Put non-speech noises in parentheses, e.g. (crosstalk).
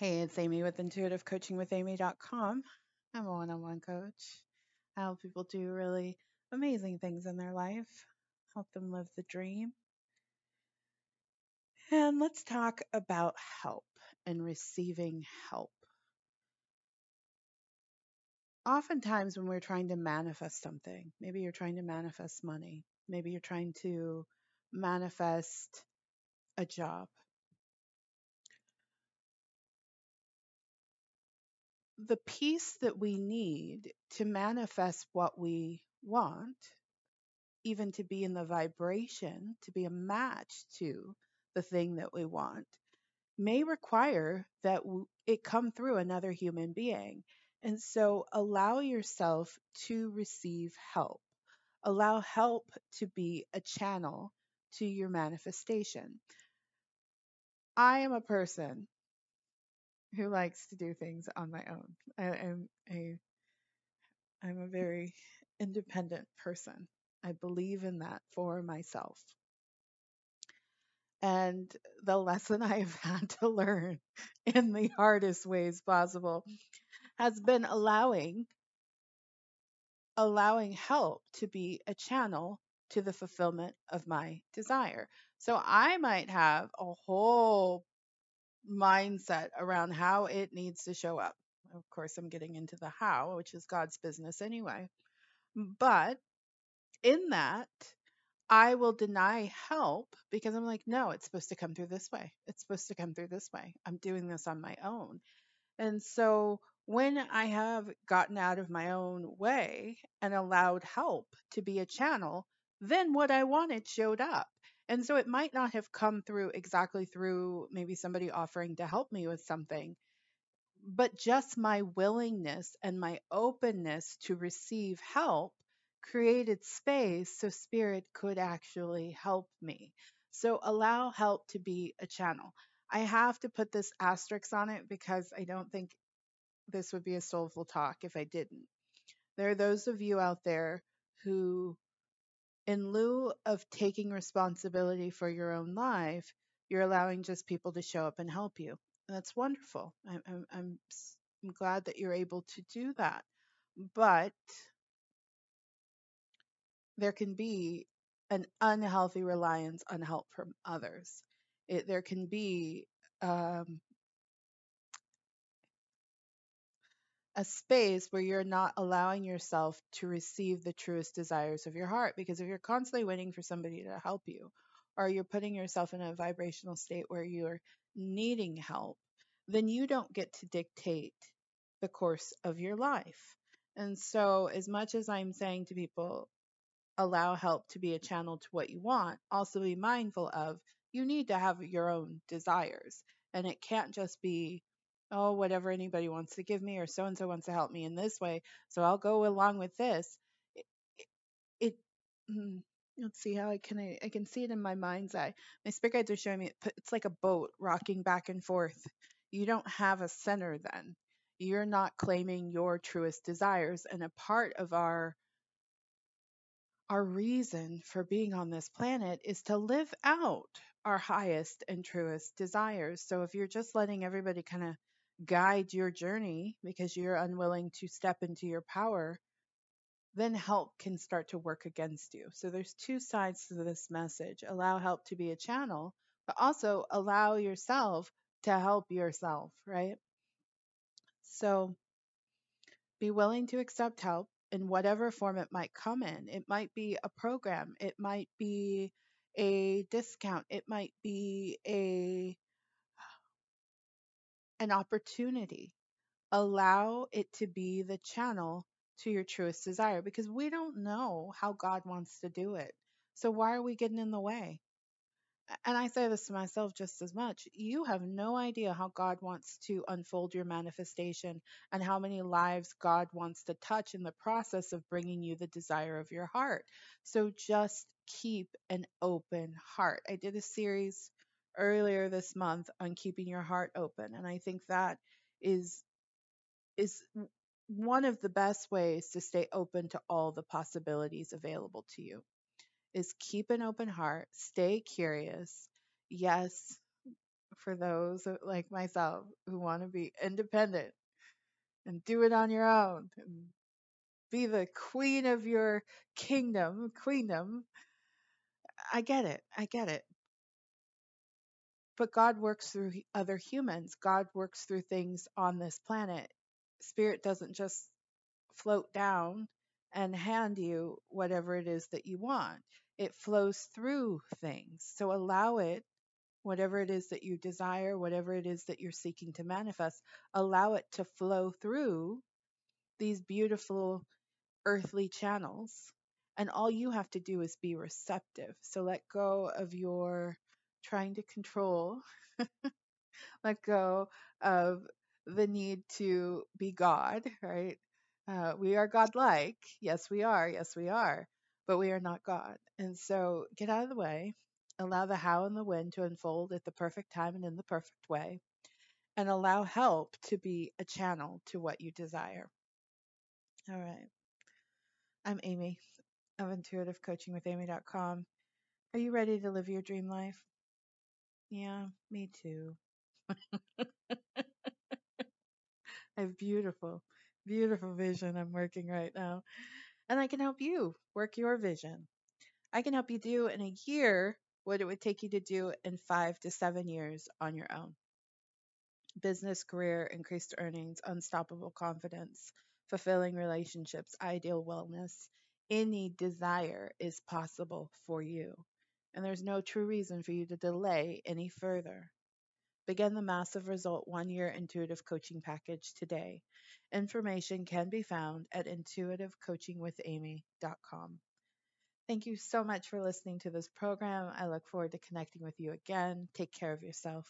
Hey, it's Amy with intuitivecoachingwithamy.com. I'm a one on one coach. I help people do really amazing things in their life, help them live the dream. And let's talk about help and receiving help. Oftentimes, when we're trying to manifest something, maybe you're trying to manifest money, maybe you're trying to manifest a job, the peace that we need to manifest what we want, even to be in the vibration, to be a match to the thing that we want, may require that it come through another human being. And so allow yourself to receive help. Allow help to be a channel to your manifestation. I am a person who likes to do things on my own. I am a I'm a very independent person. I believe in that for myself. And the lesson (laughs) I've had to learn in the hardest ways possible has been allowing allowing help to be a channel to the fulfillment of my desire. So I might have a whole mindset around how it needs to show up. Of course, I'm getting into the how, which is God's business anyway. But in that, I will deny help because I'm like, no, it's supposed to come through this way. It's supposed to come through this way. I'm doing this on my own. And so when I have gotten out of my own way and allowed help to be a channel, then what I wanted showed up. And so it might not have come through exactly through maybe somebody offering to help me with something, but just my willingness and my openness to receive help created space so spirit could actually help me. So allow help to be a channel. I have to put this asterisk on it because I don't think this would be a soulful talk if I didn't. There are those of you out there who in lieu of taking responsibility for your own life, you're allowing just people to show up and help you. And that's wonderful. I'm, I'm, I'm, glad that you're able to do that. But there can be an unhealthy reliance on help from others. It, there can be um, a space where you're not allowing yourself to receive the truest desires of your heart. Because if you're constantly waiting for somebody to help you, or you're putting yourself in a vibrational state where you're needing help, then you don't get to dictate the course of your life. And so, as much as I'm saying to people, allow help to be a channel to what you want, also be mindful of you need to have your own desires. And it can't just be oh, whatever anybody wants to give me, or so and so wants to help me in this way, so I'll go along with this. It, it, it mm, let's see how I can I, I can see it in my mind's eye. My spirit guides are showing me it's like a boat rocking back and forth. You don't have a center then. You're not claiming your truest desires, and a part of our our reason for being on this planet is to live out our highest and truest desires. So if you're just letting everybody kind of guide your journey because you're unwilling to step into your power, then help can start to work against you. So there's two sides to this message. Allow help to be a channel, but also allow yourself to help yourself, right? So be willing to accept help in whatever form it might come in. It might be a program, it might be a discount, it might be a an opportunity. Allow it to be the channel to your truest desire because we don't know how God wants to do it. So why are we getting in the way? And I say this to myself just as much. You have no idea how God wants to unfold your manifestation and how many lives God wants to touch in the process of bringing you the desire of your heart. So just keep an open heart. I did a series earlier this month on keeping your heart open and I think that is is one of the best ways to stay open to all the possibilities available to you is keep an open heart, stay curious. Yes, for those uh, like myself who want to be independent and do it on your own and be the queen of your kingdom, queendom. I get it. I get it. But God works through other humans. God works through things on this planet. Spirit doesn't just float down and hand you whatever it is that you want. It flows through things. So allow it, whatever it is that you desire, whatever it is that you're seeking to manifest, allow it to flow through these beautiful earthly channels. And all you have to do is be receptive. So let go of your trying to control (laughs) let go of the need to be God, right? Uh, we are God-like. Yes, we are. Yes, we are. But we are not God. And so get out of the way. Allow the how and the when to unfold at the perfect time and in the perfect way. And allow help to be a channel to what you desire. All right. I'm Amy of intuitivecoachingwithamy.com. Are you ready to live your dream life? Yeah, me too. I have beautiful, beautiful vision I'm working right now. And I can help you work your vision. I can help you do in a year what it would take you to do in five to seven years on your own. Business, career, increased earnings, unstoppable confidence, fulfilling relationships, ideal wellness. Any desire is possible for you. And there's no true reason for you to delay any further. Begin the Massive Result one year intuitive coaching package today. Information can be found at intuitivecoachingwithamy.com. Thank you so much for listening to this program. I look forward to connecting with you again. Take care of yourself.